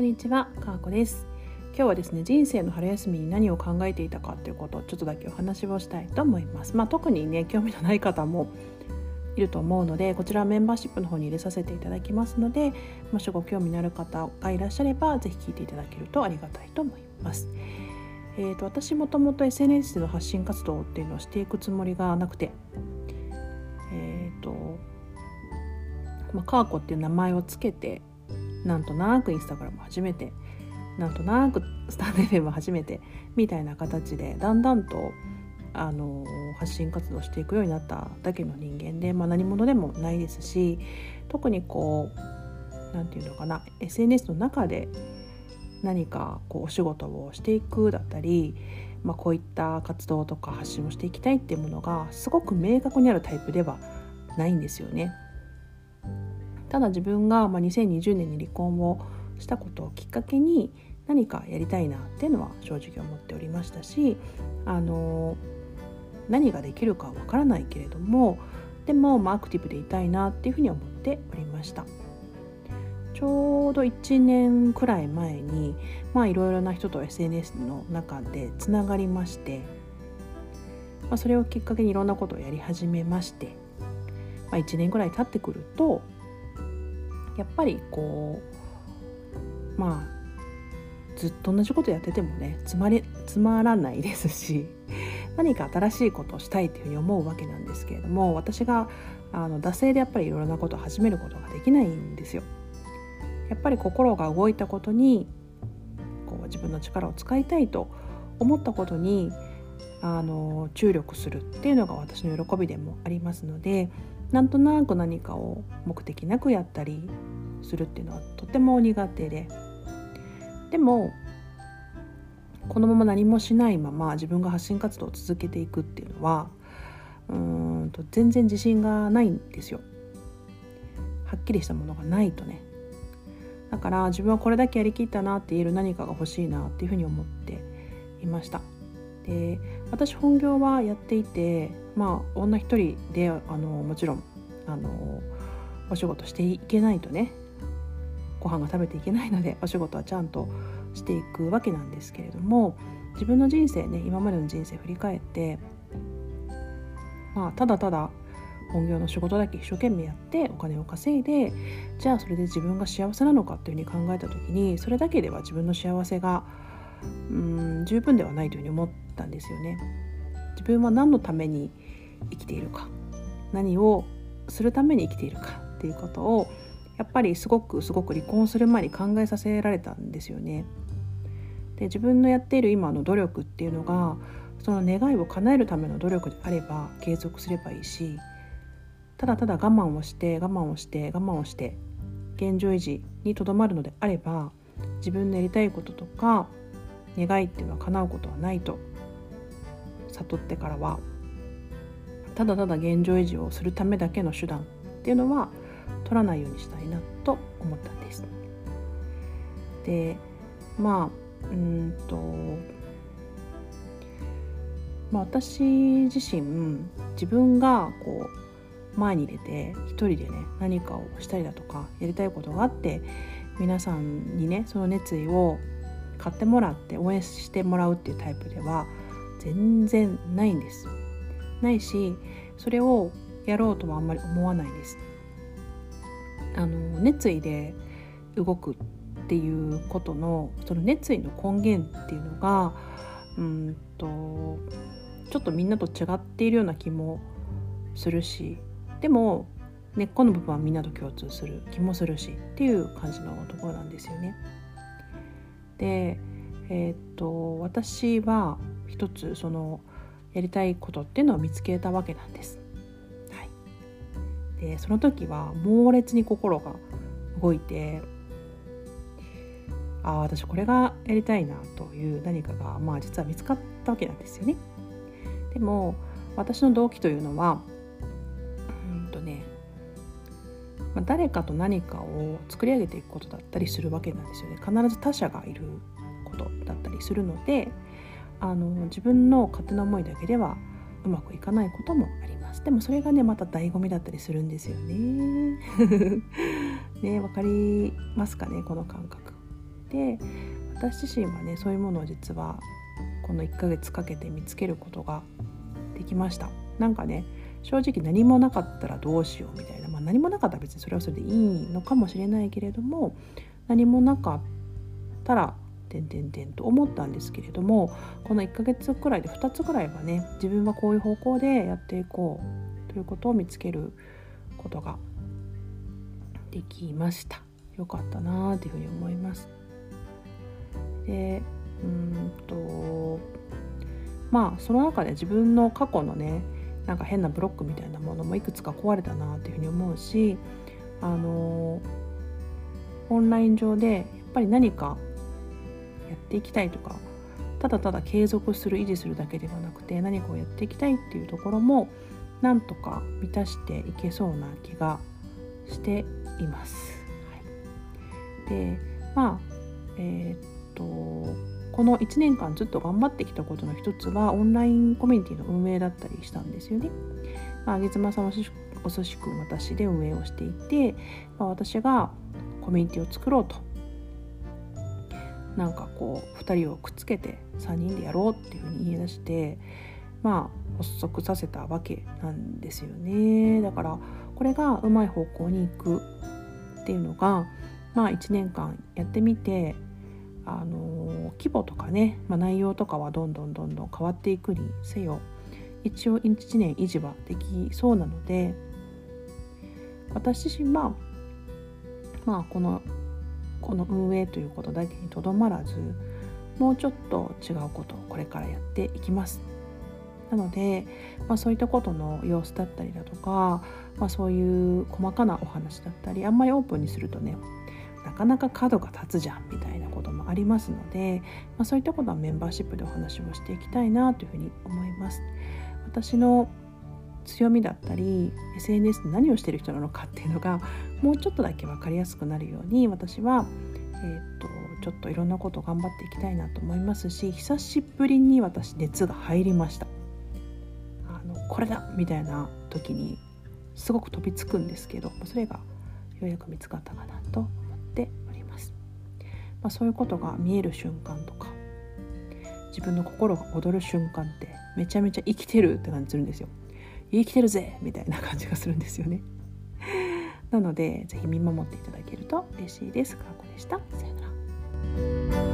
こんにちは、かーこです。今日はですね人生の春休みに何を考えていたかということをちょっとだけお話をしたいと思います。まあ、特にね興味のない方もいると思うのでこちらメンバーシップの方に入れさせていただきますのでもしご興味のある方がいらっしゃればぜひ聞いていただけるとありがたいと思います。えーと、私もともと SNS での発信活動っていうのをしていくつもりがなくてえっ、ー、とまあ、カーコっていう名前をつけてなんとなくインスタグラム初めてなんとなくスタンド FM 初めてみたいな形でだんだんとあの発信活動していくようになっただけの人間で、まあ、何者でもないですし特にこう何て言うのかな SNS の中で何かこうお仕事をしていくだったり、まあ、こういった活動とか発信をしていきたいっていうものがすごく明確にあるタイプではないんですよね。ただ自分がま2020年に離婚をしたことをきっかけに何かやりたいなっていうのは正直思っておりましたしあの何ができるかわからないけれどもでも、ま、アクティブでいたいなっていうふうに思っておりました。ちょうど1年くらい前にいろいろな人と SNS の中でつながりまして、まあ、それをきっかけにいろんなことをやり始めまして、まあ、1年くらい経ってくるとやっぱりこうまあずっと同じことやっててもねつまりつまらないですし 何か新しいことをしたいっていうふうに思うわけなんですけれども私があの惰性でやっぱりいろいろなことを始めることができないんですよ。やっぱり心が動いたことにこう自分の力を使いたいと思ったことにあの注力するっていうのが私の喜びでもありますのでなんとなく何かを目的なくやったりするっていうのはとても苦手ででもこのまま何もしないまま自分が発信活動を続けていくっていうのはうーんと全然自信がないんですよ。はっきりしたものがないとね。だから自分はこれだけやりきったなって言える何かが欲しいなっていうふうに思っていました。で私本業はやっていてまあ女一人であのもちろんあのお仕事していけないとねご飯が食べていけないのでお仕事はちゃんとしていくわけなんですけれども自分の人生ね今までの人生振り返ってまあただただ本業の仕事だけ一生懸命やってお金を稼いでじゃあそれで自分が幸せなのかっていうふうに考えた時にそれだけでは自分の幸せがうん十分ではないというふうに思っったんですよね。自分は何のために生きているか何をするために生きているかっていうことをやっぱりすごくすごく離婚する前に考えさせられたんですよね。で自分のやっている今の努力っていうのがその願いを叶えるための努力であれば継続すればいいしただただ我慢をして我慢をして我慢をして現状維持にとどまるのであれば自分のやりたいこととか願いっていうのは叶うことはないと悟ってからはただただ現状維持をするためだけの手段っていうのは取らないようにしたいなと思ったんです。でまあうんとまあ、私自身自分がこう前に出て一人でね何かをしたりだとかやりたいことがあって皆さんにねその熱意を買ってもらって応援してもらうっていうタイプでは全然ないんです。ないしそれをやろうとはあんまり思わないです。あの熱意で動くっていうことのその熱意の根源っていうのがうんとちょっとみんなと違っているような気もするしでも根っこの部分はみんなと共通する気もするしっていう感じのところなんですよね。でえー、っと私は一つそのやりたいことっていうのを見つけたわけなんです。はい、でその時は猛烈に心が動いてああ私これがやりたいなという何かがまあ実は見つかったわけなんですよね。でも私の動機というのはうんとね、まあ、誰かと何かを作り上げていくことだったりするわけなんですよね。必ず他者がいることだったりするのであの自分の勝手な思いだけではうまくいかないこともあります。でもそれがねまた醍醐味だったりするんですよね。ねわかりますかねこの感覚。て私自身はねそういうものを実はこの1ヶ月かけて見つけることができました。なんかね正直何もなかったらどうしようみたいな、まあ、何もなかったら別にそれはそれでいいのかもしれないけれども何もなかったら点々点と思ったんですけれどもこの1ヶ月くらいで2つくらいはね自分はこういう方向でやっていこうということを見つけることができました。よかったなあというふうに思います。でうんとまあその中で自分の過去のねなんか変なブロックみたいなものもいくつか壊れたなっていうふうに思うしあのオンライン上でやっぱり何かやっていきたいとかただただ継続する維持するだけではなくて何かをやっていきたいっていうところもなんとか満たしていけそうな気がしています。はい、でまあえー、っとこの1年間ずっと頑張ってきたことの一つはオンラインコミュニティの運営だったりしたんですよね。まあ、月間さんはお寿司くん私で運営をしていて、まあ、私がコミュニティを作ろうとなんかこう2人をくっつけて3人でやろうっていうふうに言い出してまあ発足させたわけなんですよね。だからこれがうまい方向に行くっていうのがまあ1年間やってみてあの規模とかね、まあ、内容とかはどんどんどんどん変わっていくにせよ一応1年維持はできそうなので私自身はまあこのこの運営ということだけにとどまらずもうちょっと違うことをこれからやっていきますなので、まあ、そういったことの様子だったりだとか、まあ、そういう細かなお話だったりあんまりオープンにするとねなかなか角が立つじゃんみたいなこともありますので、まあ、そういったことはメンバーシップでお話をしていきたいなというふうに思います。私の強みだったり SNS で何をしてる人なのかっていうのがもうちょっとだけ分かりやすくなるように私は、えーと、ちょっといろんなことを頑張っていきたいなと思いますし久しぶりに私熱が入りました。あのこれだみたいな時にすごく飛びつくんですけどそれがようやく見つかったかなと思っております、まあ、そういうことが見える瞬間とか自分の心が躍る瞬間ってめちゃめちゃ生きてるって感じするんですよ。生きてるぜみたいな感じがするんですよねなので是非見守っていただけると嬉しいです。かこでした。さよなら。